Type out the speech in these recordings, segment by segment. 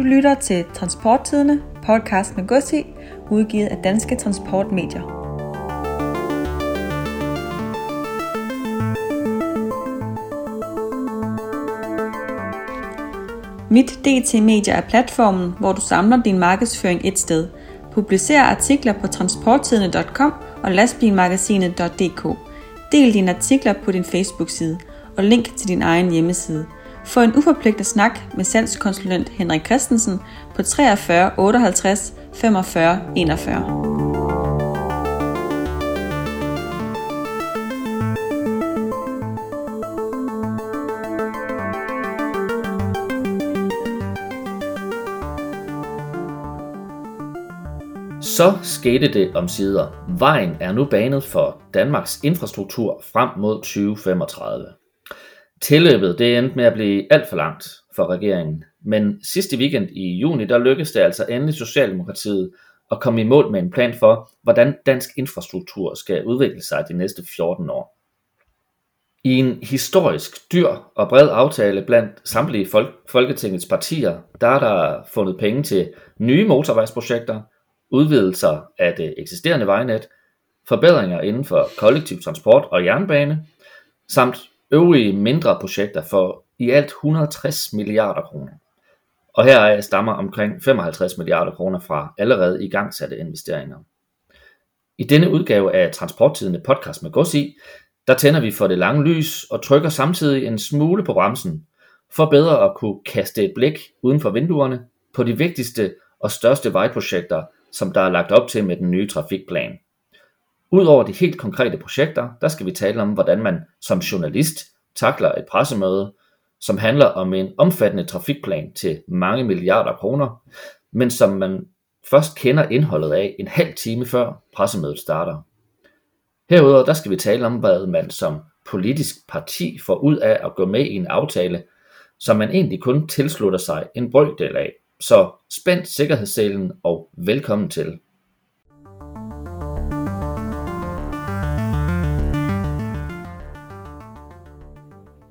Du lytter til Transporttidene, podcast med Gussi, udgivet af Danske Transportmedier. Mit DT Media er platformen, hvor du samler din markedsføring et sted. Publicer artikler på transporttidene.com og lastbilmagasinet.dk. Del dine artikler på din Facebook-side og link til din egen hjemmeside. Få en uforpligtet snak med salgskonsulent Henrik Christensen på 43 58 45 41. Så skete det om sider. Vejen er nu banet for Danmarks infrastruktur frem mod 2035. Tilløbet det endte med at blive alt for langt for regeringen, men sidste weekend i juni, der lykkedes det altså endelig Socialdemokratiet at komme i mål med en plan for, hvordan dansk infrastruktur skal udvikle sig de næste 14 år. I en historisk dyr og bred aftale blandt samtlige folk- Folketingets partier, der er der fundet penge til nye motorvejsprojekter, udvidelser af det eksisterende vejnet, forbedringer inden for kollektiv transport og jernbane, samt øvrige mindre projekter for i alt 160 milliarder kroner. Og heraf stammer omkring 55 milliarder kroner fra allerede igangsatte investeringer. I denne udgave af Transporttidende podcast med gods i, der tænder vi for det lange lys og trykker samtidig en smule på bremsen, for bedre at kunne kaste et blik uden for vinduerne på de vigtigste og største vejprojekter, som der er lagt op til med den nye trafikplan. Udover de helt konkrete projekter, der skal vi tale om, hvordan man som journalist takler et pressemøde, som handler om en omfattende trafikplan til mange milliarder kroner, men som man først kender indholdet af en halv time før pressemødet starter. Herudover der skal vi tale om, hvad man som politisk parti får ud af at gå med i en aftale, som man egentlig kun tilslutter sig en brøkdel af. Så spænd sikkerhedsselen og velkommen til.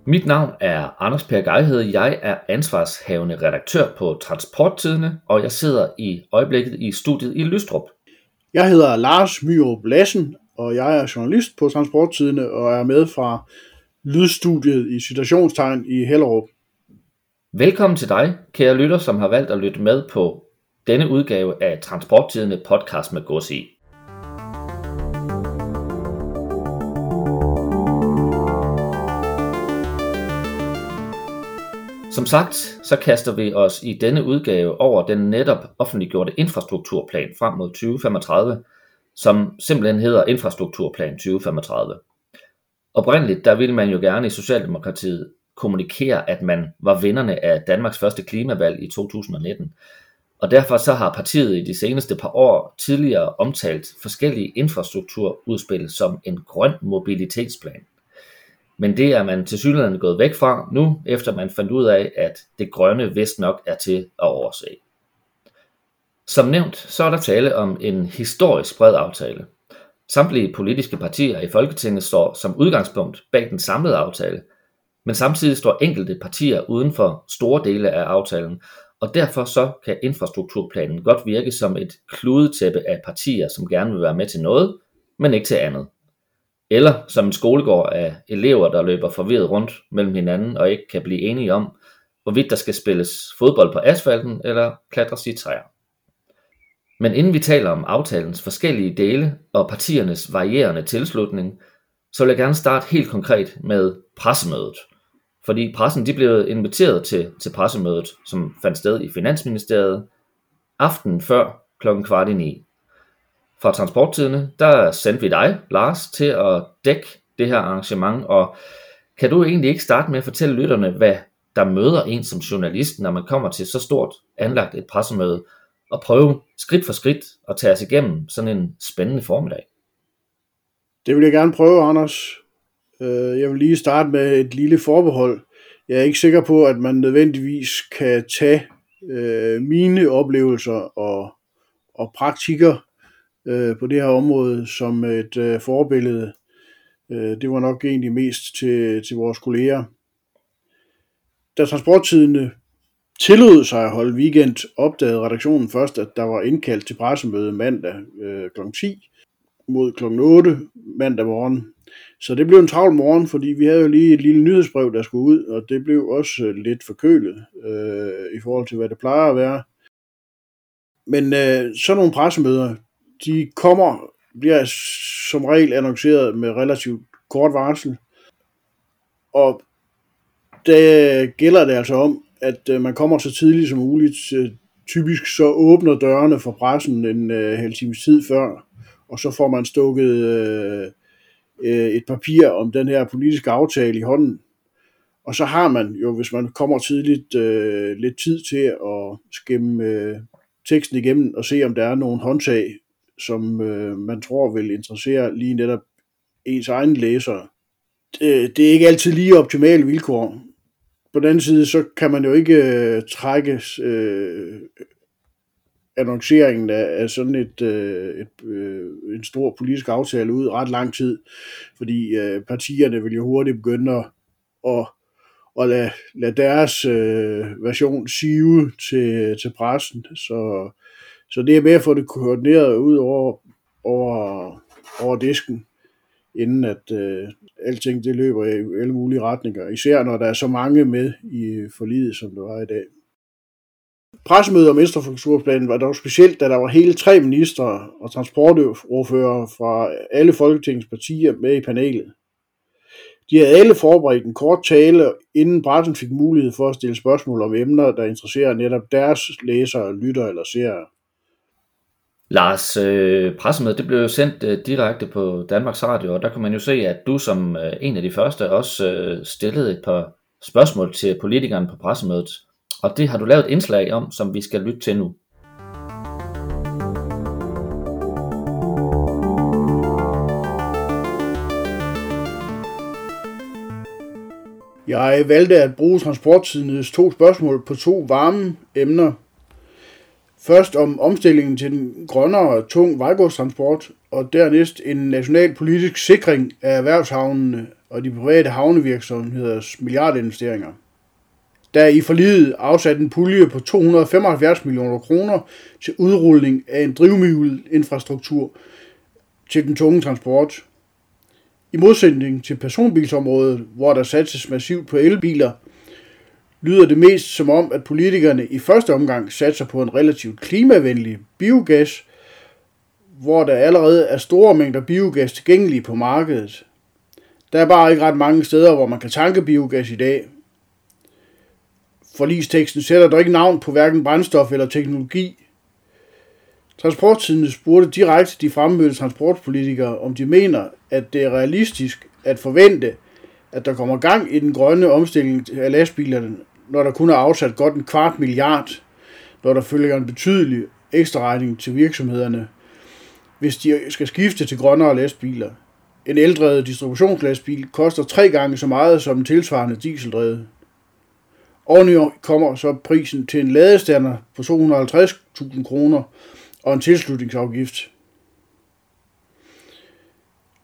Mit navn er Anders Per Gejhed. Jeg er ansvarshavende redaktør på Transporttidene, og jeg sidder i øjeblikket i studiet i Lystrup. Jeg hedder Lars Myrup Lassen, og jeg er journalist på Transporttidene og er med fra lydstudiet i citationstegn i Hellerup. Velkommen til dig, kære lytter, som har valgt at lytte med på denne udgave af Transporttidene podcast med gods i. Som sagt, så kaster vi os i denne udgave over den netop offentliggjorte infrastrukturplan frem mod 2035, som simpelthen hedder Infrastrukturplan 2035. Oprindeligt, der ville man jo gerne i Socialdemokratiet kommunikere, at man var vinderne af Danmarks første klimavalg i 2019. Og derfor så har partiet i de seneste par år tidligere omtalt forskellige infrastrukturudspil som en grøn mobilitetsplan. Men det er man til synligheden gået væk fra nu, efter man fandt ud af, at det grønne vist nok er til at overse. Som nævnt, så er der tale om en historisk bred aftale. Samtlige politiske partier i Folketinget står som udgangspunkt bag den samlede aftale, men samtidig står enkelte partier uden for store dele af aftalen, og derfor så kan infrastrukturplanen godt virke som et kludetæppe af partier, som gerne vil være med til noget, men ikke til andet. Eller som en skolegård af elever, der løber forvirret rundt mellem hinanden og ikke kan blive enige om, hvorvidt der skal spilles fodbold på asfalten eller klatres i træer. Men inden vi taler om aftalens forskellige dele og partiernes varierende tilslutning, så vil jeg gerne starte helt konkret med pressemødet. Fordi pressen de blev inviteret til, til pressemødet, som fandt sted i Finansministeriet aftenen før klokken kvart i ni. Fra transporttidene, der sendte vi dig, Lars, til at dække det her arrangement, og kan du egentlig ikke starte med at fortælle lytterne, hvad der møder en som journalist, når man kommer til så stort anlagt et pressemøde, og prøve skridt for skridt at tage os igennem sådan en spændende formiddag? Det vil jeg gerne prøve, Anders. Øh, jeg vil lige starte med et lille forbehold. Jeg er ikke sikker på, at man nødvendigvis kan tage øh, mine oplevelser og, og praktikker øh, på det her område som et øh, forbillede. Øh, det var nok egentlig mest til, til vores kolleger. Da transporttidene tillod sig at holde weekend, opdagede redaktionen først, at der var indkaldt til pressemøde mandag øh, kl. 10 mod kl. 8 mandag morgen. Så det blev en travl morgen, fordi vi havde jo lige et lille nyhedsbrev, der skulle ud, og det blev også øh, lidt forkølet øh, i forhold til, hvad det plejer at være. Men øh, sådan nogle pressemøder, de kommer, bliver som regel annonceret med relativt kort varsel, og der gælder det altså om, at øh, man kommer så tidligt som muligt. Øh, typisk så åbner dørene for pressen en øh, halv times tid før, og så får man stukket øh, øh, et papir om den her politiske aftale i hånden. Og så har man jo, hvis man kommer tidligt, øh, lidt tid til at skimme øh, teksten igennem og se, om der er nogle håndtag, som øh, man tror vil interessere lige netop ens egen læsere. Det, det er ikke altid lige optimale vilkår. På den anden side, så kan man jo ikke øh, trække øh, annonceringen af, af sådan et, øh, et, øh, en stor politisk aftale ud ret lang tid, fordi øh, partierne vil jo hurtigt begynde at, at, at lade, lade deres øh, version sive til, til pressen. Så, så det er med at få det koordineret ud over, over, over disken, inden at øh, alting det løber i alle mulige retninger, især når der er så mange med i forliget, som der var i dag. Pressemødet om infrastrukturplanen var dog specielt, da der var hele tre ministre og transportordfører fra alle Folketingets partier med i panelet. De havde alle forberedt en kort tale, inden pressen fik mulighed for at stille spørgsmål om emner, der interesserer netop deres læsere, lytter eller seere. Lars, øh, pressemødet det blev jo sendt øh, direkte på Danmarks Radio, og der kan man jo se, at du som øh, en af de første også øh, stillede et par spørgsmål til politikerne på pressemødet. Og det har du lavet et indslag om, som vi skal lytte til nu. Jeg valgte at bruge transporttidens to spørgsmål på to varme emner. Først om omstillingen til den grønnere tung vejgodstransport, og dernæst en national politisk sikring af erhvervshavnene og de private havnevirksomheders milliardinvesteringer. Der er i forliget afsat en pulje på 275 millioner kroner til udrulning af en drivmiddelinfrastruktur til den tunge transport. I modsætning til personbilsområdet, hvor der satses massivt på elbiler, lyder det mest som om, at politikerne i første omgang satser på en relativt klimavenlig biogas, hvor der allerede er store mængder biogas tilgængelige på markedet. Der er bare ikke ret mange steder, hvor man kan tanke biogas i dag, Forlisteksten sætter dog ikke navn på hverken brændstof eller teknologi. Transporttiden spurgte direkte de fremmødte transportpolitikere, om de mener, at det er realistisk at forvente, at der kommer gang i den grønne omstilling af lastbilerne, når der kun er afsat godt en kvart milliard, når der følger en betydelig ekstra regning til virksomhederne, hvis de skal skifte til grønnere lastbiler. En eldrevet distributionslastbil koster tre gange så meget som en tilsvarende dieseldrevet. Oveni kommer så prisen til en ladestander på 250.000 kroner og en tilslutningsafgift.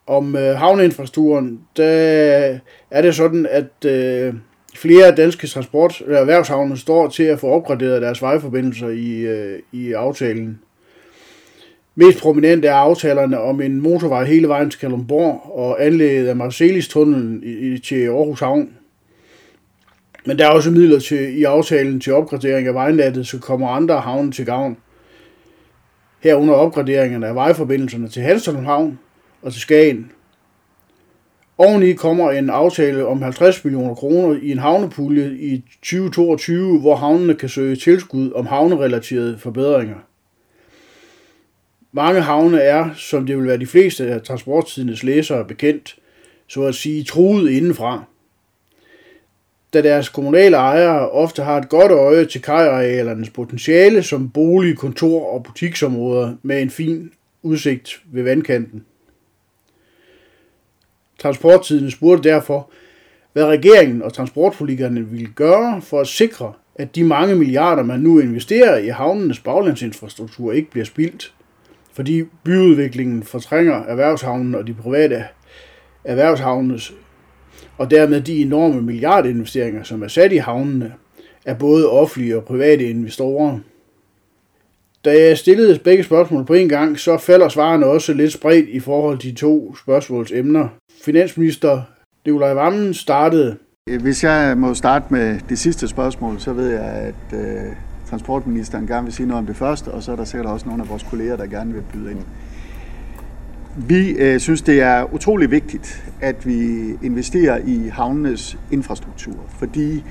Om øh, havneinfrastrukturen, der er det sådan, at øh, flere danske transport- eller erhvervshavne står til at få opgraderet deres vejforbindelser i, øh, i aftalen. Mest prominent er aftalerne om en motorvej hele vejen til Kalundborg og anlægget af Marcelis-tunnelen i, i, til Aarhus Havn. Men der er også midler til, i aftalen til opgradering af vejnettet, så kommer andre havne til gavn. Herunder opgraderingerne af vejforbindelserne til Hanstholm Havn og til Skagen. Oveni kommer en aftale om 50 millioner kroner i en havnepulje i 2022, hvor havnene kan søge tilskud om havnerelaterede forbedringer. Mange havne er, som det vil være de fleste af transporttidens læsere bekendt, så at sige truet indenfra da deres kommunale ejere ofte har et godt øje til kajarealernes potentiale som bolig, kontor og butiksområder med en fin udsigt ved vandkanten. Transporttiden spurgte derfor, hvad regeringen og transportpolitikerne ville gøre for at sikre, at de mange milliarder, man nu investerer i havnenes baglandsinfrastruktur, ikke bliver spildt, fordi byudviklingen fortrænger erhvervshavnen og de private erhvervshavnes og dermed de enorme milliardinvesteringer, som er sat i havnene, af både offentlige og private investorer. Da jeg stillede begge spørgsmål på en gang, så falder svarene også lidt spredt i forhold til de to spørgsmålsemner. Finansminister Nikolaj Vammen startede. Hvis jeg må starte med det sidste spørgsmål, så ved jeg, at øh, transportministeren gerne vil sige noget om det første, og så er der sikkert også nogle af vores kolleger, der gerne vil byde ind. Vi øh, synes, det er utrolig vigtigt, at vi investerer i havnenes infrastruktur, fordi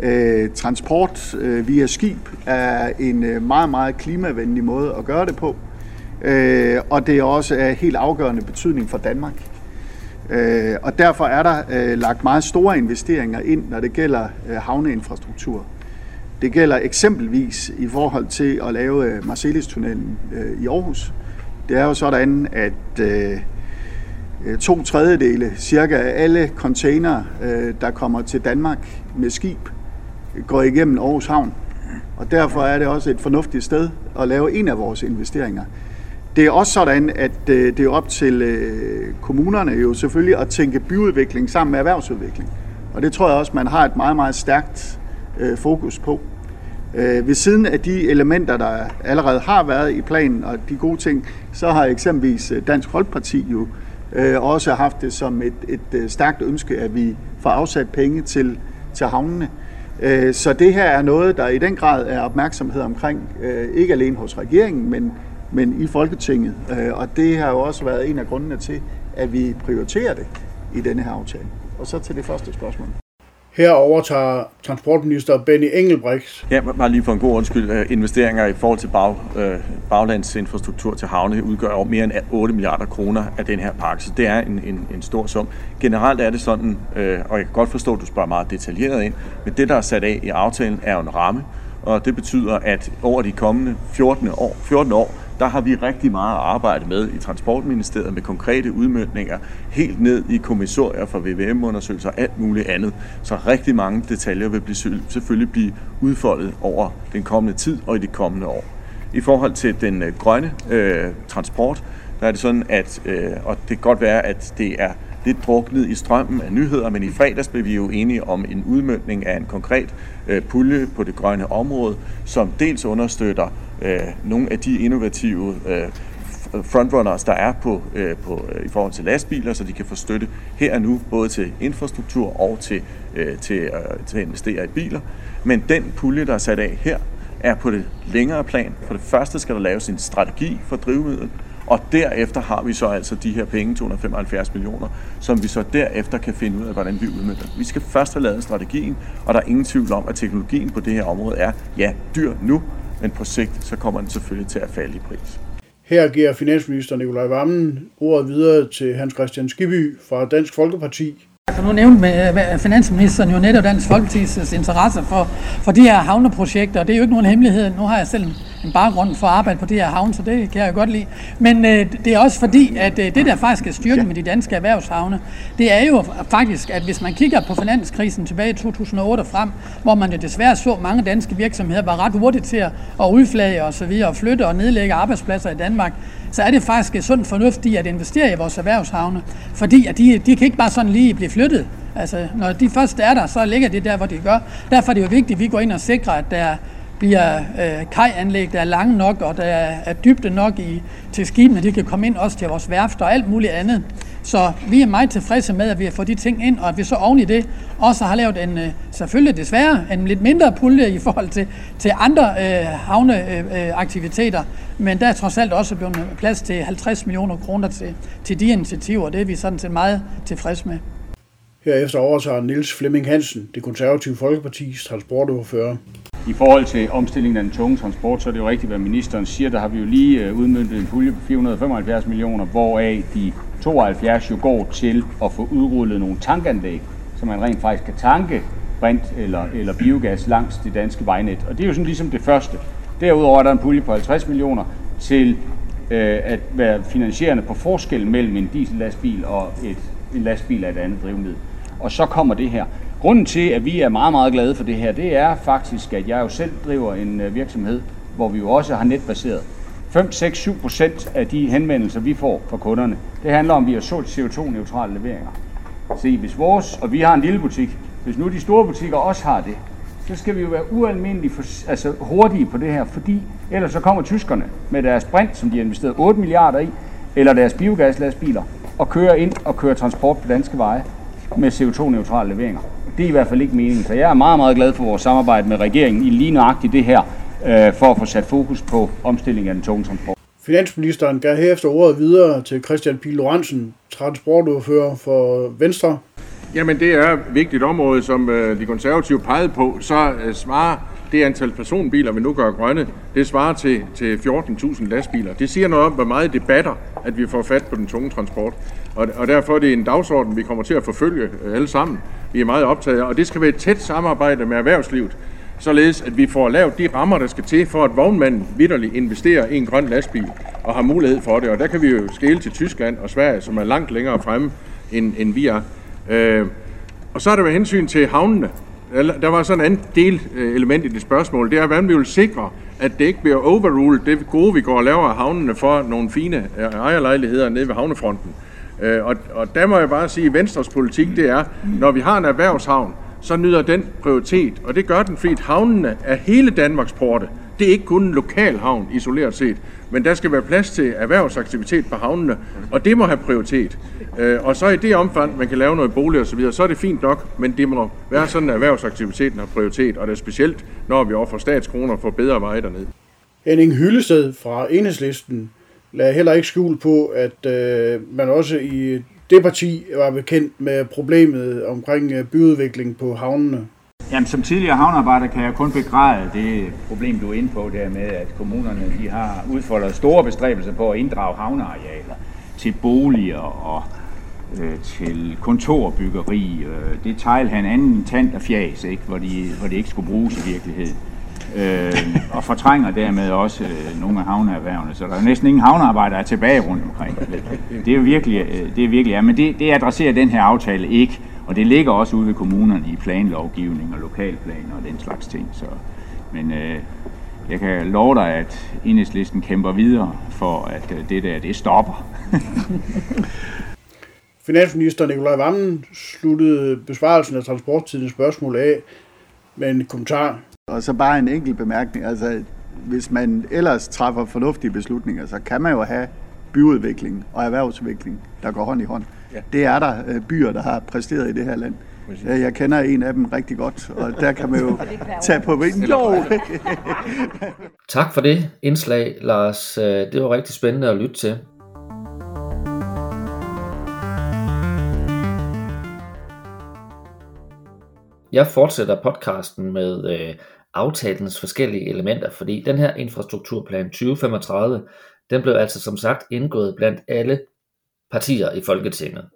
øh, transport øh, via skib er en øh, meget, meget klimavenlig måde at gøre det på, øh, og det er også af helt afgørende betydning for Danmark. Øh, og derfor er der øh, lagt meget store investeringer ind, når det gælder øh, havneinfrastruktur. Det gælder eksempelvis i forhold til at lave øh, tunnelen øh, i Aarhus. Det er jo sådan, at øh, øh, to tredjedele cirka af alle containere, øh, der kommer til Danmark med skib, går igennem Aarhus Havn. Og derfor er det også et fornuftigt sted at lave en af vores investeringer. Det er også sådan, at øh, det er op til øh, kommunerne jo selvfølgelig at tænke byudvikling sammen med erhvervsudvikling. Og det tror jeg også, man har et meget, meget stærkt øh, fokus på. Ved siden af de elementer, der allerede har været i planen og de gode ting, så har eksempelvis Dansk Folkeparti jo også haft det som et, et stærkt ønske, at vi får afsat penge til, til havnene. Så det her er noget, der i den grad er opmærksomhed omkring, ikke alene hos regeringen, men men i Folketinget. Øh, og det har jo også været en af grundene til, at vi prioriterer det i denne her aftale. Og så til det første spørgsmål. Her overtager transportminister Benny Engelbrecht. Ja, bare lige for en god undskyld. Øh, investeringer i forhold til bag, øh, baglandsinfrastruktur til havne udgør over mere end 8 milliarder kroner af den her pakke, så det er en, en, en stor sum. Generelt er det sådan, øh, og jeg kan godt forstå, at du spørger meget detaljeret ind, men det, der er sat af i aftalen, er jo en ramme, og det betyder, at over de kommende 14 år, 14 år der har vi rigtig meget at arbejde med i Transportministeriet med konkrete udmyndninger, helt ned i kommissorier for VVM-undersøgelser og alt muligt andet. Så rigtig mange detaljer vil blive, selvfølgelig blive udfoldet over den kommende tid og i de kommende år. I forhold til den øh, grønne øh, transport, der er det sådan, at, øh, og det kan godt være, at det er lidt druknet i strømmen af nyheder, men i fredags blev vi jo enige om en udmyndning af en konkret øh, pulje på det grønne område, som dels understøtter øh, nogle af de innovative øh, frontrunners, der er på, øh, på, øh, i forhold til lastbiler, så de kan få støtte her og nu, både til infrastruktur og til, øh, til, øh, til at investere i biler. Men den pulje, der er sat af her, er på det længere plan. For det første skal der laves en strategi for drivmiddel, og derefter har vi så altså de her penge, 275 millioner, som vi så derefter kan finde ud af, hvordan vi udmønter. Vi skal først have lavet strategien, og der er ingen tvivl om, at teknologien på det her område er, ja, dyr nu, men på sigt så kommer den selvfølgelig til at falde i pris. Her giver finansminister Nikolaj Vammen ordet videre til Hans Christian Skiby fra Dansk Folkeparti. For nu nævnte øh, med finansministeren jo netop Dansk Folkeparti's øh, interesse for, for de her havneprojekter, og det er jo ikke nogen hemmelighed. Nu har jeg selv en baggrund for at arbejde på de her havne, så det kan jeg godt lide. Men øh, det er også fordi, at øh, det der faktisk er styrken med de danske erhvervshavne, det er jo faktisk, at hvis man kigger på finanskrisen tilbage i 2008 og frem, hvor man jo desværre så mange danske virksomheder var ret hurtigt til at, at udflage og så videre, og flytte og nedlægge arbejdspladser i Danmark, så er det faktisk sund fornuft i at investere i vores erhvervshavne, fordi at de, de kan ikke bare sådan lige blive flyttet. Altså, når de først er der, så ligger det der, hvor de gør. Derfor er det jo vigtigt, at vi går ind og sikrer, at der bliver øh, kajanlæg, der er lange nok, og der er dybde nok i, til skibene, de kan komme ind også til vores værft og alt muligt andet. Så vi er meget tilfredse med, at vi har fået de ting ind, og at vi så oven i det også har lavet en, øh, selvfølgelig desværre, en lidt mindre pulje i forhold til, til andre øh, havneaktiviteter, øh, øh men der er trods alt også blevet plads til 50 millioner kroner til, til de initiativer, og det er vi sådan set meget tilfredse med. Herefter overtager Nils Flemming Hansen, det konservative Folkepartis transportordfører. I forhold til omstillingen af den tunge transport, så er det jo rigtigt, hvad ministeren siger. Der har vi jo lige øh, udmyndtet en pulje på 475 millioner, hvoraf de 72 jo går til at få udrullet nogle tankanlæg, så man rent faktisk kan tanke brint eller, eller biogas langs det danske vejnet. Og det er jo sådan ligesom det første. Derudover er der en pulje på 50 millioner til øh, at være finansierende på forskellen mellem en diesellastbil og et, en lastbil af et andet drivmiddel. Og så kommer det her. Grunden til, at vi er meget, meget glade for det her, det er faktisk, at jeg jo selv driver en øh, virksomhed, hvor vi jo også har netbaseret. 5, 6, 7 procent af de henvendelser, vi får fra kunderne, det handler om, at vi har solgt CO2-neutrale leveringer. Se, hvis vores, og vi har en lille butik, hvis nu de store butikker også har det, så skal vi jo være ualmindeligt for, altså hurtige på det her, fordi ellers så kommer tyskerne med deres brint, som de har investeret 8 milliarder i, eller deres biogaslastbiler, og kører ind og kører transport på danske veje med CO2-neutrale leveringer. Det er i hvert fald ikke meningen, så jeg er meget, meget glad for vores samarbejde med regeringen i lige nøjagtigt det her, øh, for at få sat fokus på omstilling af den tunge transport. Finansministeren gav herefter ordet videre til Christian Pil Lorentzen, transportordfører for Venstre. Jamen det er et vigtigt område, som øh, de konservative pegede på. Så øh, svarer det antal personbiler, vi nu gør grønne, det svarer til, til 14.000 lastbiler. Det siger noget om, hvor meget debatter, at vi får fat på den tunge transport. Og, og derfor er det en dagsorden, vi kommer til at forfølge øh, alle sammen. Vi er meget optaget af, og det skal være et tæt samarbejde med erhvervslivet, således at vi får lavet de rammer, der skal til, for at vognmanden vidderligt investerer i en grøn lastbil og har mulighed for det. Og der kan vi jo skele til Tyskland og Sverige, som er langt længere fremme, end, end vi er. Øh, og så er der med hensyn til havnene. Der var sådan en anden del øh, element i det spørgsmål. Det er, hvordan vi vil sikre, at det ikke bliver overrulet, det gode, vi går og laver af havnene for nogle fine øh, ejerlejligheder nede ved havnefronten. Øh, Øh, og, og der må jeg bare sige, at Venstres politik det er, når vi har en erhvervshavn, så nyder den prioritet. Og det gør den, fordi havnene er hele Danmarks porte. Det er ikke kun en lokal havn isoleret set, men der skal være plads til erhvervsaktivitet på havnene, og det må have prioritet. Øh, og så i det omfang, man kan lave noget bolig og så videre, så er det fint nok, men det må være sådan, at erhvervsaktiviteten har prioritet, og det er specielt, når vi overfor statskroner får bedre veje derned. Henning Hyllested fra Enhedslisten lagde heller ikke skjul på, at øh, man også i det parti var bekendt med problemet omkring øh, byudvikling på havnene. Jamen, som tidligere havnearbejder kan jeg kun begræde det problem, du er inde på der med, at kommunerne de har udfoldet store bestræbelser på at inddrage havnearealer til boliger og øh, til kontorbyggeri. Øh, det tegl han anden tand af fjas, ikke? Hvor, de, hvor det ikke skulle bruges i virkeligheden. Øh, og fortrænger dermed også øh, nogle af havneerhvervene. Så der er næsten ingen havnearbejdere tilbage rundt omkring. Det er virkelig, øh, det er virkelig ja, men det, det adresserer den her aftale ikke. Og det ligger også ude ved kommunerne i planlovgivning og lokalplaner og den slags ting. Så, men øh, jeg kan love dig, at enhedslisten kæmper videre for, at øh, det der, det stopper. Finansminister Nikolaj Vammen sluttede besvarelsen af transporttidens spørgsmål af med en kommentar. Og så bare en enkelt bemærkning. Altså, hvis man ellers træffer fornuftige beslutninger, så kan man jo have byudvikling og erhvervsudvikling, der går hånd i hånd. Ja. Det er der øh, byer, der har præsteret i det her land. Jeg kender en af dem rigtig godt, og der kan man jo tage på vinden. Jo. tak for det indslag, Lars. Øh, det var rigtig spændende at lytte til. Jeg fortsætter podcasten med øh, aftalens forskellige elementer, fordi den her infrastrukturplan 2035, den blev altså som sagt indgået blandt alle partier i Folketinget.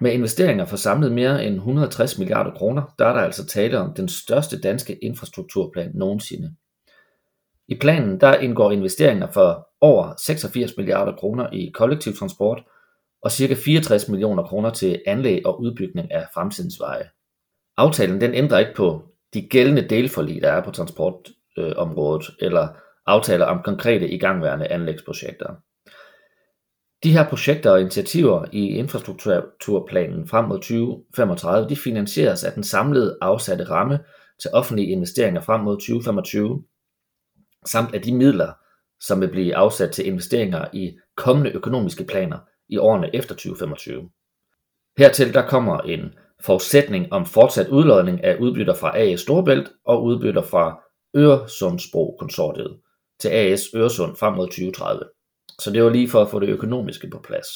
Med investeringer for samlet mere end 160 milliarder kroner, der er der altså tale om den største danske infrastrukturplan nogensinde. I planen der indgår investeringer for over 86 milliarder kroner i kollektiv transport og ca. 64 millioner kroner til anlæg og udbygning af fremtidens veje. Aftalen den ændrer ikke på de gældende delforlig, der er på transportområdet, øh, eller aftaler om konkrete igangværende anlægsprojekter. De her projekter og initiativer i infrastrukturplanen frem mod 2035, de finansieres af den samlede afsatte ramme til offentlige investeringer frem mod 2025, samt af de midler, som vil blive afsat til investeringer i kommende økonomiske planer i årene efter 2025. Hertil der kommer en forudsætning om fortsat udlodning af udbytter fra AS Storbælt og udbytter fra Øresundsbro-konsortiet til AS Øresund frem mod 2030. Så det var lige for at få det økonomiske på plads.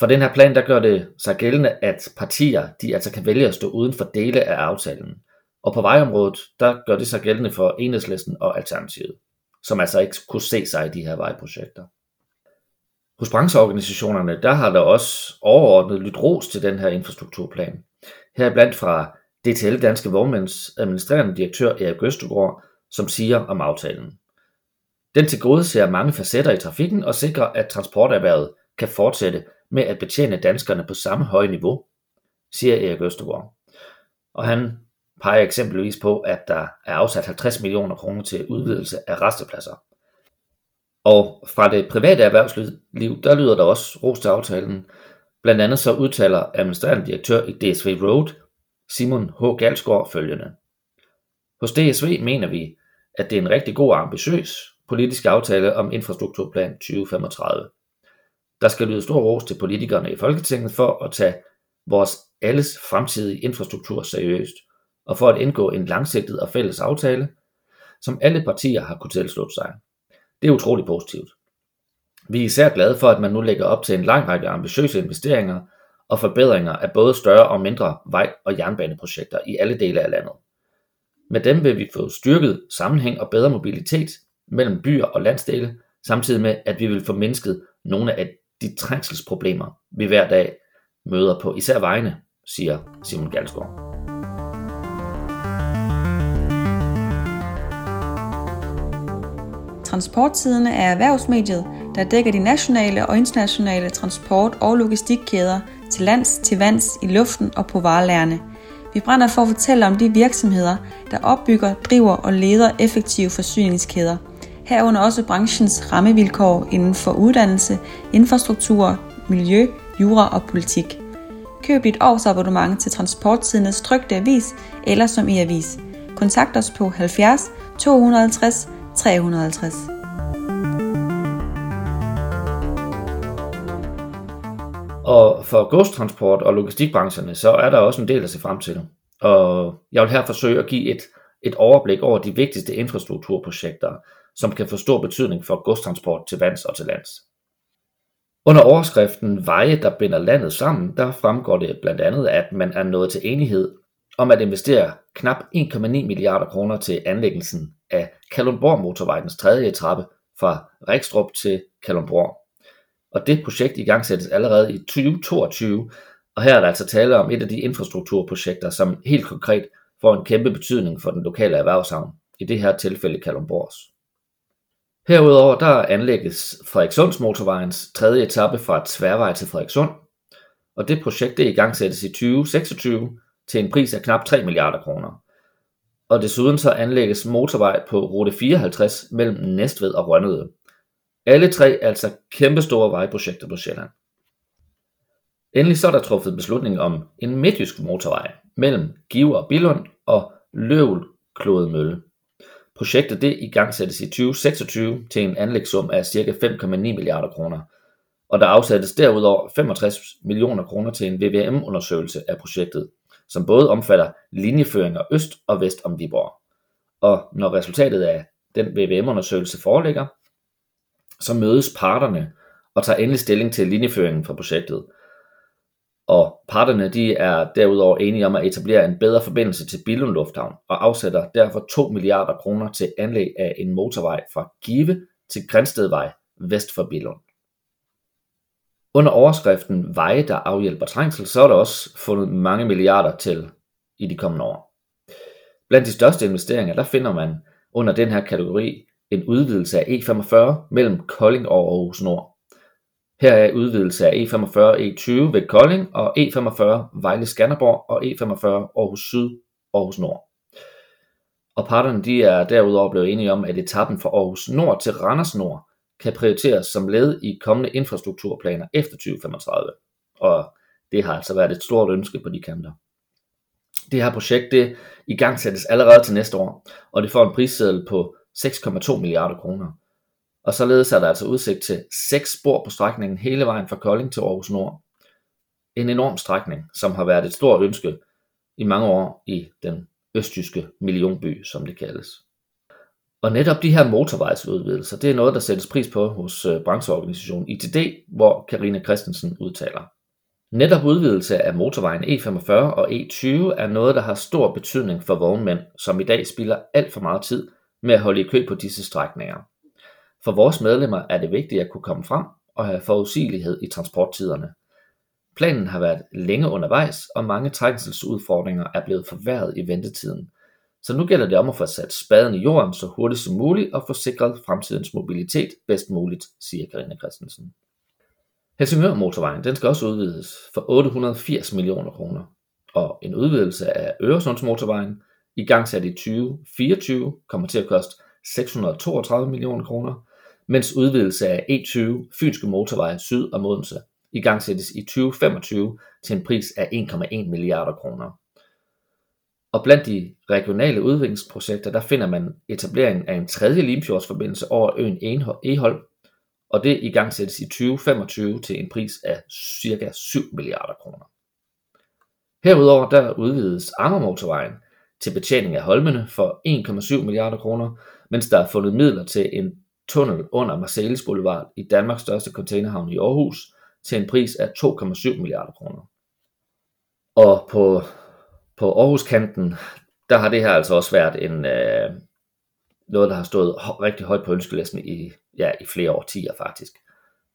For den her plan, der gør det sig gældende, at partier, de altså kan vælge at stå uden for dele af aftalen. Og på vejområdet, der gør det sig gældende for enhedslisten og alternativet, som altså ikke kunne se sig i de her vejprojekter. Hos brancheorganisationerne, der har der også overordnet lyttet ros til den her infrastrukturplan. Her blandt fra DTL Danske Vognmænds administrerende direktør Erik Østergaard, som siger om aftalen. Den tilgodeser mange facetter i trafikken og sikrer, at transporterhvervet kan fortsætte med at betjene danskerne på samme høje niveau, siger Erik Østergaard. Og han peger eksempelvis på, at der er afsat 50 millioner kroner til udvidelse af restepladser. Og fra det private erhvervsliv, der lyder der også ros til aftalen. Blandt andet så udtaler administrerende direktør i DSV Road, Simon H. Galsgaard, følgende. Hos DSV mener vi, at det er en rigtig god og ambitiøs politisk aftale om Infrastrukturplan 2035. Der skal lyde stor ros til politikerne i Folketinget for at tage vores alles fremtidige infrastruktur seriøst, og for at indgå en langsigtet og fælles aftale, som alle partier har kunnet tilslutte sig. Det er utroligt positivt. Vi er især glade for, at man nu lægger op til en lang række ambitiøse investeringer og forbedringer af både større og mindre vej- og jernbaneprojekter i alle dele af landet. Med dem vil vi få styrket sammenhæng og bedre mobilitet mellem byer og landsdele, samtidig med at vi vil få mindsket nogle af de trængselsproblemer, vi hver dag møder på især vejene, siger Simon Galsgaard. Transportsiden er erhvervsmediet, der dækker de nationale og internationale transport- og logistikkæder til lands, til vands, i luften og på varelærerne. Vi brænder for at fortælle om de virksomheder, der opbygger, driver og leder effektive forsyningskæder. Herunder også branchens rammevilkår inden for uddannelse, infrastruktur, miljø, jura og politik. Køb dit årsabonnement til Transporttidens trygte avis eller som i avis. Kontakt os på 70 250 350. Og for godstransport og logistikbrancherne, så er der også en del at se frem til. Og jeg vil her forsøge at give et, et overblik over de vigtigste infrastrukturprojekter, som kan få stor betydning for godstransport til vands og til lands. Under overskriften Veje, der binder landet sammen, der fremgår det blandt andet, at man er nået til enighed om at investere knap 1,9 milliarder kroner til anlæggelsen af Kalundborg motorvejens tredje etape fra Rikstrup til Kalundborg. Og det projekt i gang sættes allerede i 2022, og her er der altså tale om et af de infrastrukturprojekter, som helt konkret får en kæmpe betydning for den lokale erhvervshavn, i det her tilfælde Kalundborgs. Herudover der anlægges Frederikssunds motorvejens tredje etape fra Tværvej til Frederikssund, og det projekt det i gang sættes i 2026 til en pris af knap 3 milliarder kroner. Og desuden så anlægges motorvej på rute 54 mellem Næstved og Rønnede. Alle tre er altså kæmpestore vejprojekter på Sjælland. Endelig så er der truffet beslutning om en midtjysk motorvej mellem Give og Billund og Løvel Klodemølle. Projektet det i gang sættes i 2026 til en anlægssum af ca. 5,9 milliarder kroner, og der afsættes derudover 65 millioner kroner til en VVM-undersøgelse af projektet, som både omfatter linjeføringer øst og vest om Viborg. Og når resultatet af den VVM-undersøgelse foreligger, så mødes parterne og tager endelig stilling til linjeføringen for projektet. Og parterne de er derudover enige om at etablere en bedre forbindelse til Billund Lufthavn og afsætter derfor 2 milliarder kroner til anlæg af en motorvej fra Give til Grænstedvej vest for Billund. Under overskriften Veje, der afhjælper trængsel, så er der også fundet mange milliarder til i de kommende år. Blandt de største investeringer, der finder man under den her kategori en udvidelse af E45 mellem Kolding og Aarhus Nord. Her er udvidelse af E45 E20 ved Kolding og E45 Vejle Skanderborg og E45 Aarhus Syd Aarhus Nord. Og parterne de er derudover blevet enige om, at etappen fra Aarhus Nord til Randers Nord kan prioriteres som led i kommende infrastrukturplaner efter 2035. Og det har altså været et stort ønske på de kanter. Det her projekt det i gang sættes allerede til næste år, og det får en prisseddel på 6,2 milliarder kroner. Og således er der altså udsigt til seks spor på strækningen hele vejen fra Kolding til Aarhus Nord. En enorm strækning, som har været et stort ønske i mange år i den østjyske millionby, som det kaldes. Og netop de her motorvejsudvidelser, det er noget, der sættes pris på hos øh, brancheorganisationen ITD, hvor Karina Christensen udtaler. Netop udvidelse af motorvejen E45 og E20 er noget, der har stor betydning for vognmænd, som i dag spilder alt for meget tid med at holde i kø på disse strækninger. For vores medlemmer er det vigtigt at kunne komme frem og have forudsigelighed i transporttiderne. Planen har været længe undervejs, og mange trængselsudfordringer er blevet forværret i ventetiden – så nu gælder det om at få sat spaden i jorden så hurtigt som muligt og få sikret fremtidens mobilitet bedst muligt, siger Karina Christensen. Helsingør motorvejen den skal også udvides for 880 millioner kroner, og en udvidelse af Øresundsmotorvejen i gang sat i 2024 kommer til at koste 632 millioner kroner, mens udvidelse af E20 Fynske Motorvej syd om Odense i gang sættes i 2025 til en pris af 1,1 milliarder kroner. Og blandt de regionale udviklingsprojekter, der finder man etableringen af en tredje Limfjordsforbindelse over øen Eholm, og det i gang sættes i 2025 til en pris af ca. 7 milliarder kroner. Herudover der udvides Amagermotorvejen til betjening af Holmene for 1,7 milliarder kroner, mens der er fundet midler til en tunnel under Marseilles Boulevard i Danmarks største containerhavn i Aarhus til en pris af 2,7 milliarder kroner. Og på, på Aarhuskanten, der har det her altså også været en, øh, noget, der har stået rigtig højt på ønskelisten i, ja, i flere årtier faktisk.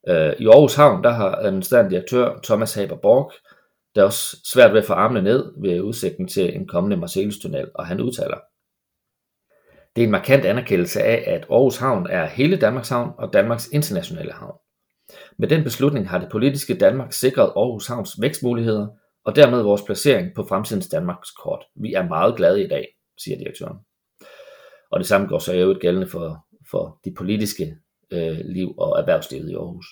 Øh, I Aarhus Havn, der har administrerende direktør Thomas Haber Borg, der er også svært ved at få armene ned ved udsigten til en kommende Marcellus-tunnel, og han udtaler, det er en markant anerkendelse af, at Aarhus Havn er hele Danmarks havn og Danmarks internationale havn. Med den beslutning har det politiske Danmark sikret Aarhus Havns vækstmuligheder og dermed vores placering på fremtidens Danmarks kort. Vi er meget glade i dag, siger direktøren. Og det samme går så øvrigt gældende for, for de politiske øh, liv og erhvervslivet i Aarhus.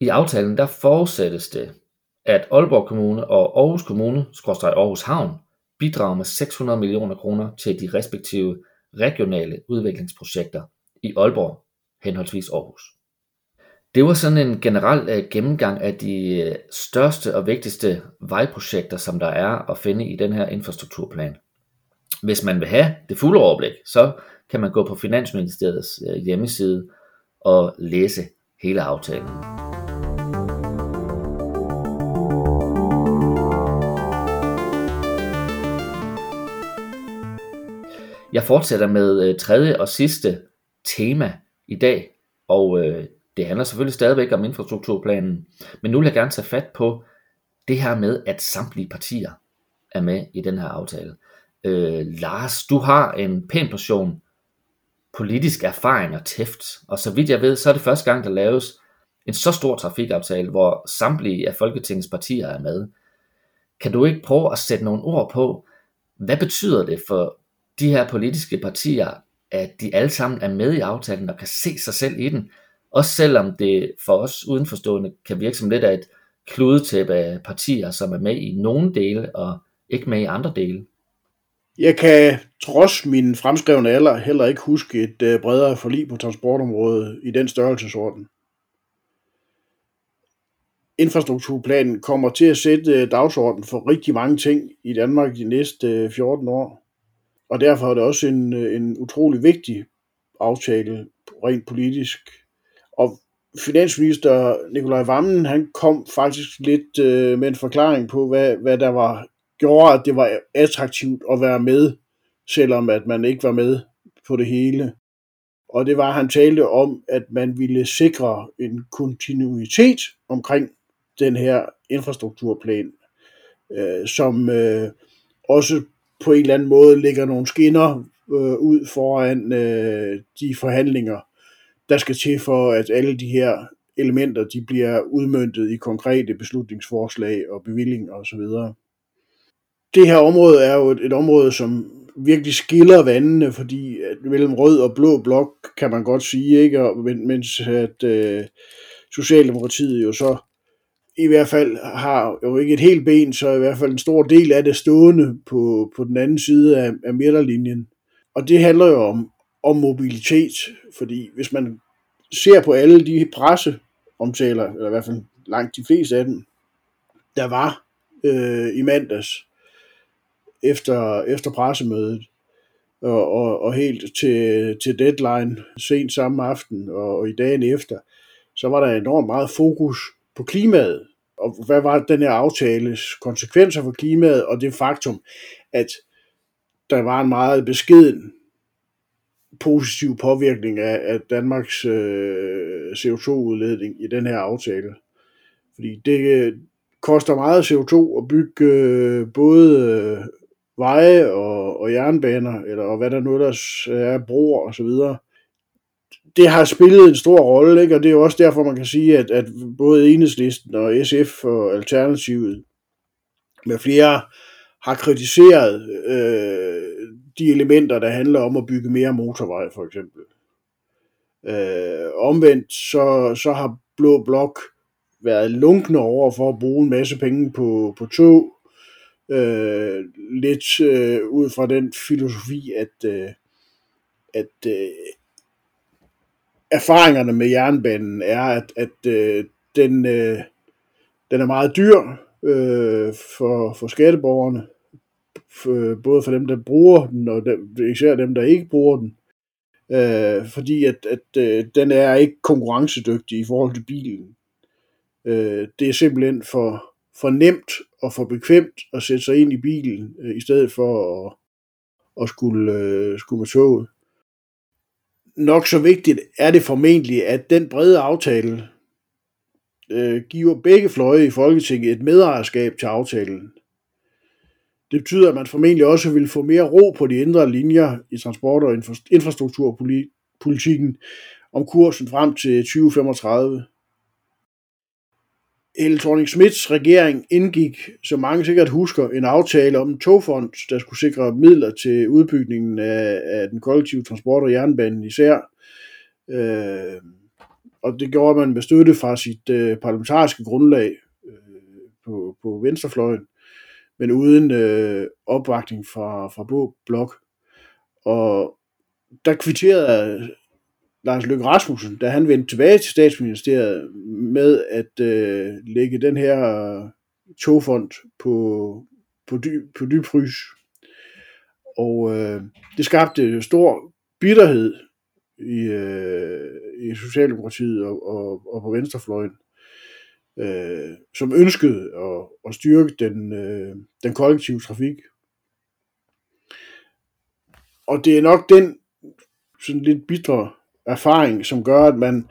I aftalen der forudsættes det, at Aalborg Kommune og Aarhus Kommune, skråstrej Aarhus Havn, bidrager med 600 millioner kroner til de respektive regionale udviklingsprojekter i Aalborg, henholdsvis Aarhus. Det var sådan en generel øh, gennemgang af de øh, største og vigtigste vejprojekter, som der er at finde i den her infrastrukturplan. Hvis man vil have det fulde overblik, så kan man gå på Finansministeriets øh, hjemmeside og læse hele aftalen. Jeg fortsætter med tredje og sidste tema i dag, og øh, det handler selvfølgelig stadigvæk om infrastrukturplanen, men nu vil jeg gerne tage fat på det her med, at samtlige partier er med i den her aftale. Øh, Lars, du har en pæn portion politisk erfaring og tæft, og så vidt jeg ved, så er det første gang, der laves en så stor trafikaftale, hvor samtlige af Folketingets partier er med. Kan du ikke prøve at sætte nogle ord på, hvad betyder det for de her politiske partier, at de alle sammen er med i aftalen og kan se sig selv i den, også selvom det for os udenforstående kan virke som lidt af et kludetæppe af partier, som er med i nogle dele og ikke med i andre dele. Jeg kan trods min fremskrevne alder heller ikke huske et øh, bredere forlig på transportområdet i den størrelsesorden. Infrastrukturplanen kommer til at sætte øh, dagsordenen for rigtig mange ting i Danmark de næste øh, 14 år. Og derfor er det også en, en utrolig vigtig aftale rent politisk. Og finansminister Nikolaj Vammen, han kom faktisk lidt øh, med en forklaring på, hvad, hvad der var gjorde, at det var attraktivt at være med, selvom at man ikke var med på det hele. Og det var, at han talte om, at man ville sikre en kontinuitet omkring den her infrastrukturplan, øh, som øh, også på en eller anden måde lægger nogle skinner øh, ud foran øh, de forhandlinger, der skal til for, at alle de her elementer de bliver udmyndtet i konkrete beslutningsforslag og bevillinger osv. Det her område er jo et, et område, som virkelig skiller vandene, fordi at mellem rød og blå blok kan man godt sige, ikke? Og, mens at øh, Socialdemokratiet jo så i hvert fald har jo ikke et helt ben, så i hvert fald en stor del af det stående på, på den anden side af, af midterlinjen. Og det handler jo om, om mobilitet, fordi hvis man ser på alle de presseomtaler, eller i hvert fald langt de fleste af dem, der var øh, i mandags efter, efter pressemødet, og, og, og helt til, til deadline sent samme aften og, og i dagen efter, så var der enormt meget fokus på klimaet, og hvad var den her aftales konsekvenser for klimaet, og det faktum, at der var en meget beskeden positiv påvirkning af, af Danmarks øh, CO2-udledning i den her aftale. Fordi det øh, koster meget CO2 at bygge øh, både øh, veje og, og jernbaner, eller og hvad der nu ellers er, broer og så videre det har spillet en stor rolle, ikke? og det er også derfor, man kan sige, at, at både Enhedslisten og SF og Alternativet med flere har kritiseret øh, de elementer, der handler om at bygge mere motorvej, for eksempel. Øh, omvendt, så, så har Blå Blok været lunkne over for at bruge en masse penge på, på tog, øh, lidt øh, ud fra den filosofi, at, øh, at øh, erfaringerne med jernbanen er, at, at øh, den, øh, den er meget dyr øh, for, for skatteborgerne, for, både for dem, der bruger den, og dem, især dem, der ikke bruger den. Øh, fordi at, at øh, den er ikke konkurrencedygtig i forhold til bilen. Øh, det er simpelthen for, for nemt og for bekvemt at sætte sig ind i bilen, øh, i stedet for at, at skulle, øh, skulle med toget. Nok så vigtigt er det formentlig, at den brede aftale øh, giver begge fløje i Folketinget et medejerskab til aftalen. Det betyder, at man formentlig også vil få mere ro på de indre linjer i transport- og infrastrukturpolitikken om kursen frem til 2035. Helle thorning regering indgik, som mange sikkert husker, en aftale om en togfond, der skulle sikre midler til udbygningen af, af den kollektive transport og jernbanen især. Øh, og det gjorde man med støtte fra sit øh, parlamentariske grundlag øh, på, på venstrefløjen, men uden øh, opbakning fra, fra Blå Blok. Og der kvitterede øh, Lars Løkke Rasmussen, da han vendte tilbage til statsministeriet med at øh, lægge den her øh, togfond på, på, dy, på dybfrys. Og øh, det skabte stor bitterhed i, øh, i Socialdemokratiet og, og, og på venstrefløjen, øh, som ønskede at, at styrke den, øh, den kollektive trafik. Og det er nok den sådan lidt bitre erfaring, som gør, at man,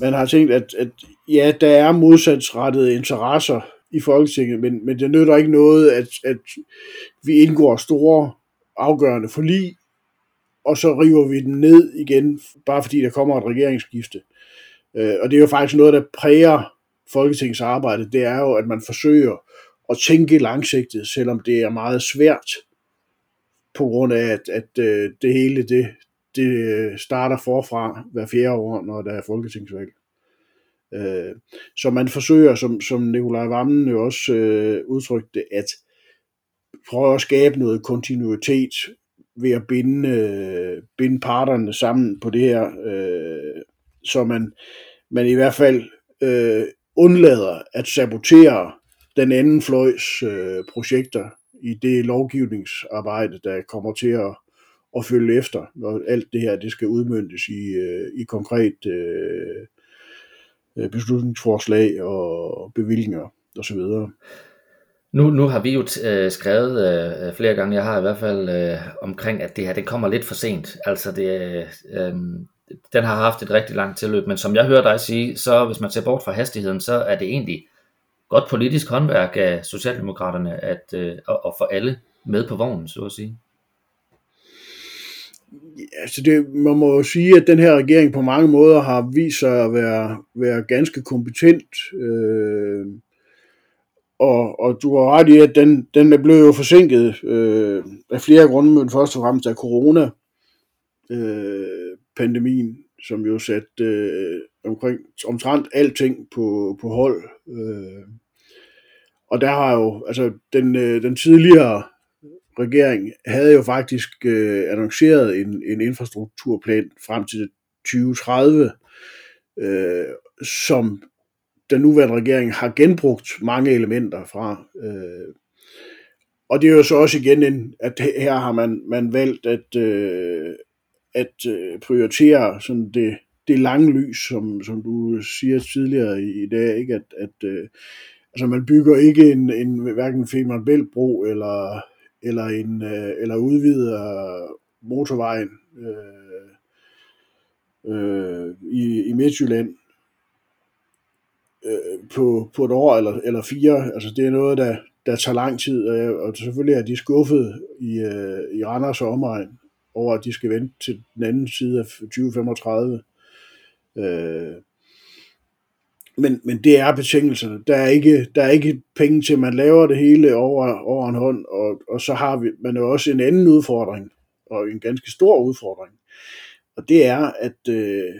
man har tænkt, at, at ja, der er modsatsrettede interesser i Folketinget, men, men det nytter ikke noget, at, at vi indgår store afgørende forlig, og så river vi den ned igen, bare fordi der kommer et regeringsskifte. Øh, og det er jo faktisk noget, der præger Folketingets arbejde, det er jo, at man forsøger at tænke langsigtet, selvom det er meget svært, på grund af, at, at øh, det hele det, det øh, starter forfra hver fjerde år, når der er folketingsvalg. Øh, så man forsøger, som, som Nikolaj Vammen jo også øh, udtrykte, at prøve at skabe noget kontinuitet ved at binde, øh, binde parterne sammen på det her, øh, så man, man i hvert fald øh, undlader at sabotere den anden fløjs øh, projekter i det lovgivningsarbejde, der kommer til at, at følge efter, når alt det her det skal udmyndtes i, øh, i konkret øh, øh beslutningsforslag og bevillinger osv. Nu, nu har vi jo øh, skrevet øh, flere gange, jeg har i hvert fald øh, omkring, at det her det kommer lidt for sent. Altså det, øh, den har haft et rigtig langt tilløb, men som jeg hører dig sige, så hvis man ser bort fra hastigheden, så er det egentlig godt politisk håndværk af Socialdemokraterne at, øh, at, at få alle med på vognen, så at sige. Altså det, man må jo sige, at den her regering på mange måder har vist sig at være, være ganske kompetent. Øh, og, og du har ret i, at den, den er blevet jo forsinket øh, af flere grunde, men først og fremmest af corona. Øh, pandemien, som jo satte øh, omkring omtrent alting på, på hold. Øh, og der har jo, altså den, øh, den tidligere regering havde jo faktisk øh, annonceret en, en infrastrukturplan frem til 2030, øh, som den nuværende regering har genbrugt mange elementer fra. Øh, og det er jo så også igen, en, at her har man, man valgt at, øh, at øh, prioritere sådan det, det lange lys, som, som du siger tidligere i, i dag, ikke? at, at øh, altså man bygger ikke en, en hverken Femern Bælt-bro eller, eller, en, øh, eller udvider motorvejen øh, øh, i, i Midtjylland øh, på, på et år eller, eller fire. Altså det er noget, der, der tager lang tid, og selvfølgelig er de skuffet i, øh, i Randers og omegn over, at de skal vente til den anden side af 2035. Øh, men, men det er betingelserne. Der er ikke, der er ikke penge til, at man laver det hele over, over en hånd, og, og så har vi, man jo også en anden udfordring, og en ganske stor udfordring. Og det er, at øh,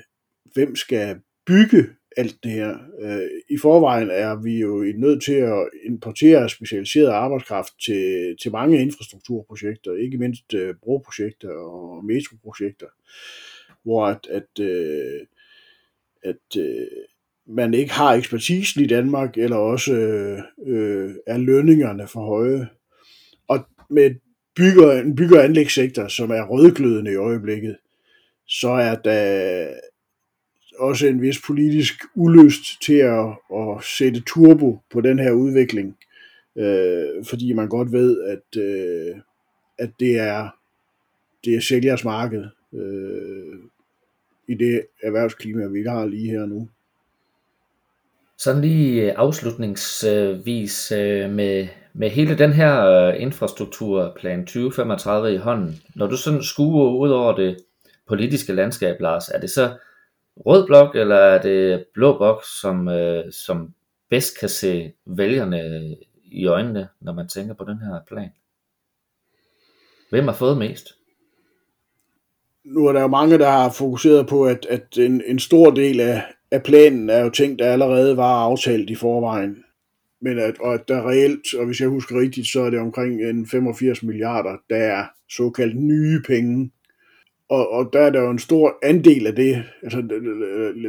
hvem skal bygge alt det her. Øh, I forvejen er vi jo nødt til at importere specialiseret arbejdskraft til, til mange infrastrukturprojekter, ikke mindst øh, broprojekter og metroprojekter, hvor at, at, øh, at øh, man ikke har ekspertisen i Danmark, eller også øh, øh er lønningerne for høje. Og med bygger, en bygger- og anlægssektor, som er rødglødende i øjeblikket, så er der også en vis politisk ulyst til at, at sætte turbo på den her udvikling, øh, fordi man godt ved, at, øh, at det er det er sælgers marked øh, i det erhvervsklima, vi har lige her nu. Sådan lige øh, afslutningsvis øh, med, med hele den her øh, infrastrukturplan 2035 i hånden. Når du sådan skuer ud over det politiske landskab, Lars, er det så rød blok, eller er det blå blok, som, øh, som bedst kan se vælgerne i øjnene, når man tænker på den her plan? Hvem har fået mest? Nu er der jo mange, der har fokuseret på, at, at en, en stor del af, af planen er jo ting, der allerede var aftalt i forvejen. Men at, og at der reelt, og hvis jeg husker rigtigt, så er det omkring en 85 milliarder, der er såkaldt nye penge, og, og der er der jo en stor andel af det. Altså,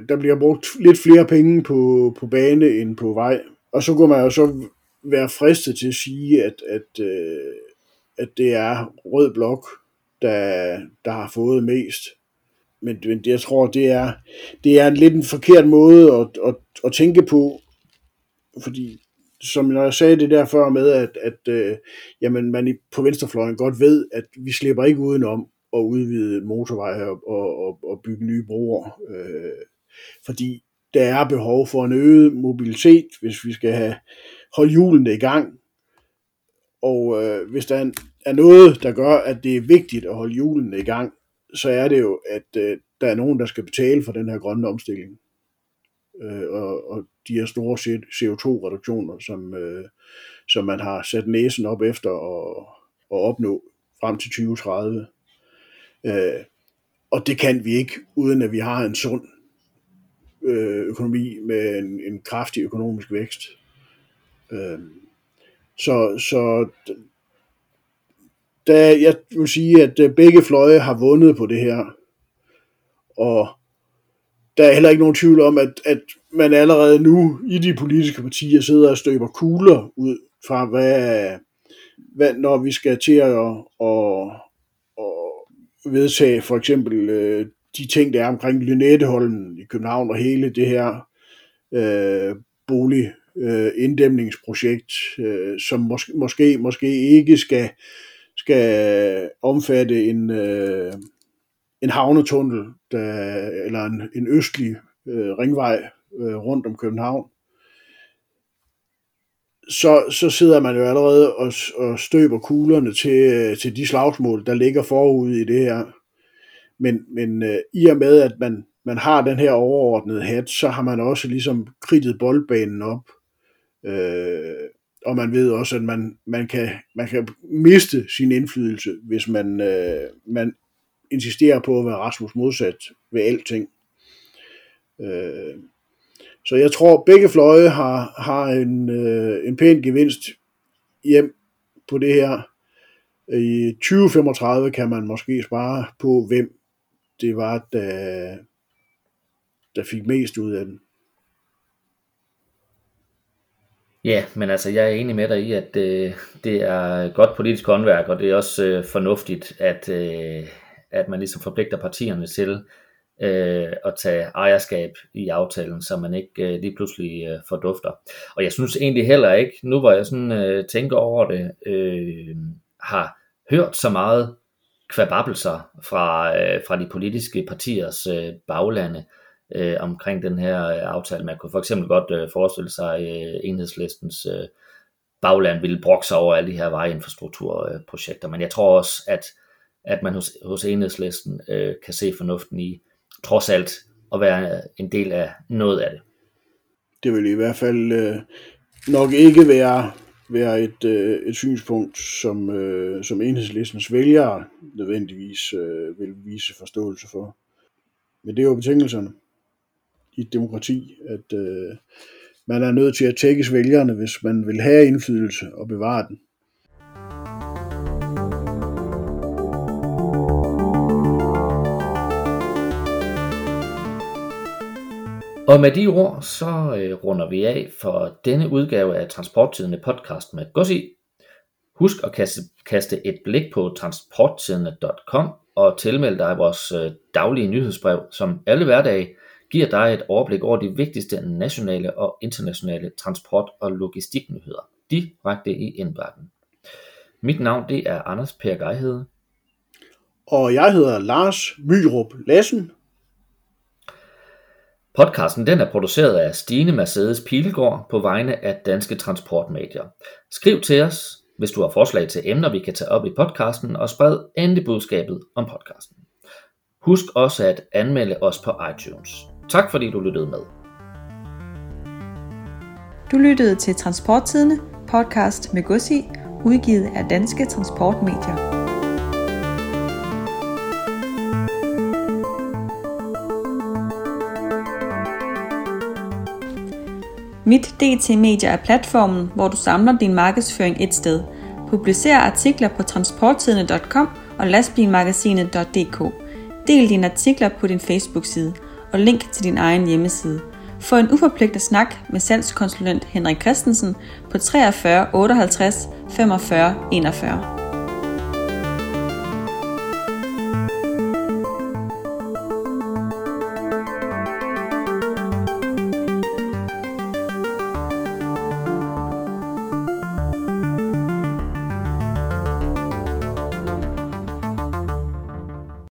der bliver brugt lidt flere penge på, på bane end på vej. Og så kunne man jo så være fristet til at sige, at, at, øh, at det er rød blok, der, der har fået mest. Men, men jeg tror, det er, det er en lidt en forkert måde at, at, at tænke på, fordi som når jeg sagde det der før med, at, at øh, jamen, man på venstrefløjen godt ved, at vi slipper ikke udenom at udvide motorveje og, og, og bygge nye broer. Øh, fordi der er behov for en øget mobilitet, hvis vi skal have holde hjulene i gang. Og øh, hvis der er, er noget, der gør, at det er vigtigt at holde hjulene i gang, så er det jo, at øh, der er nogen, der skal betale for den her grønne omstilling. Øh, og, og de her store CO2-reduktioner, som, øh, som man har sat næsen op efter at, at opnå frem til 2030. Øh, og det kan vi ikke, uden at vi har en sund øh, økonomi med en, en kraftig økonomisk vækst. Øh, så, så der, jeg vil sige, at øh, begge fløje har vundet på det her. Og der er heller ikke nogen tvivl om, at, at man allerede nu i de politiske partier sidder og støber kugler ud fra, hvad, hvad når vi skal til at, at, vedtage for eksempel øh, de ting, der er omkring Lynetteholmen i København og hele det her øh, bolig øh, inddæmningsprojekt, øh, som måske, måske, måske ikke skal, skal omfatte en, øh, en havnetunnel der, eller en, en østlig øh, ringvej øh, rundt om København så, så sidder man jo allerede og, og støber kuglerne til, øh, til de slagsmål, der ligger forud i det her. Men, men øh, i og med, at man, man har den her overordnede hat, så har man også ligesom kridtet boldbanen op. Øh, og man ved også, at man, man, kan, man kan miste sin indflydelse, hvis man, øh, man insisterer på at være Rasmus modsat ved alting. Øh, så jeg tror, begge fløje har, har en, øh, en pæn gevinst hjem på det her. I 2035 kan man måske spare på, hvem det var, der, der fik mest ud af den. Ja, men altså jeg er enig med dig i, at øh, det er godt politisk håndværk, og det er også øh, fornuftigt, at, øh, at man ligesom forpligter partierne til øh, at tage ejerskab i aftalen, så man ikke øh, lige pludselig øh, fordufter. Og jeg synes egentlig heller ikke, nu hvor jeg sådan øh, tænker over det, øh, har hørt så meget kvababelser fra, øh, fra de politiske partiers øh, baglande øh, omkring den her øh, aftale. Man kunne for eksempel godt øh, forestille sig, øh, enhedslistens øh, bagland ville brokke sig over alle de her vejinfrastrukturprojekter. Men jeg tror også, at, at man hos, hos enhedslisten øh, kan se fornuften i, trods alt at være en del af noget af det. Det vil i hvert fald øh, nok ikke være, være et, øh, et synspunkt, som, øh, som enhedslistens vælgere nødvendigvis øh, vil vise forståelse for. Men det er jo betingelserne. i et demokrati, at øh, man er nødt til at tækkes vælgerne, hvis man vil have indflydelse og bevare den. Og med de ord, så øh, runder vi af for denne udgave af Transporttidende podcast med Gossi. Husk at kaste, kaste et blik på transporttidende.com og tilmelde dig vores øh, daglige nyhedsbrev, som alle hverdage giver dig et overblik over de vigtigste nationale og internationale transport- og logistiknyheder direkte i indbakken. Mit navn det er Anders Per Geihede. Og jeg hedder Lars Myrup Lassen. Podcasten den er produceret af Stine Mercedes Pilegaard på vegne af Danske Transportmedier. Skriv til os, hvis du har forslag til emner, vi kan tage op i podcasten, og spred endelig budskabet om podcasten. Husk også at anmelde os på iTunes. Tak fordi du lyttede med. Du lyttede til Transporttidene, podcast med Gussi, udgivet af Danske Transportmedier. Mit DT Media er platformen, hvor du samler din markedsføring et sted. Publicer artikler på transporttidene.com og lastbilmagasinet.dk. Del dine artikler på din Facebook-side og link til din egen hjemmeside. Få en uforpligtet snak med salgskonsulent Henrik Christensen på 43 58 45 41.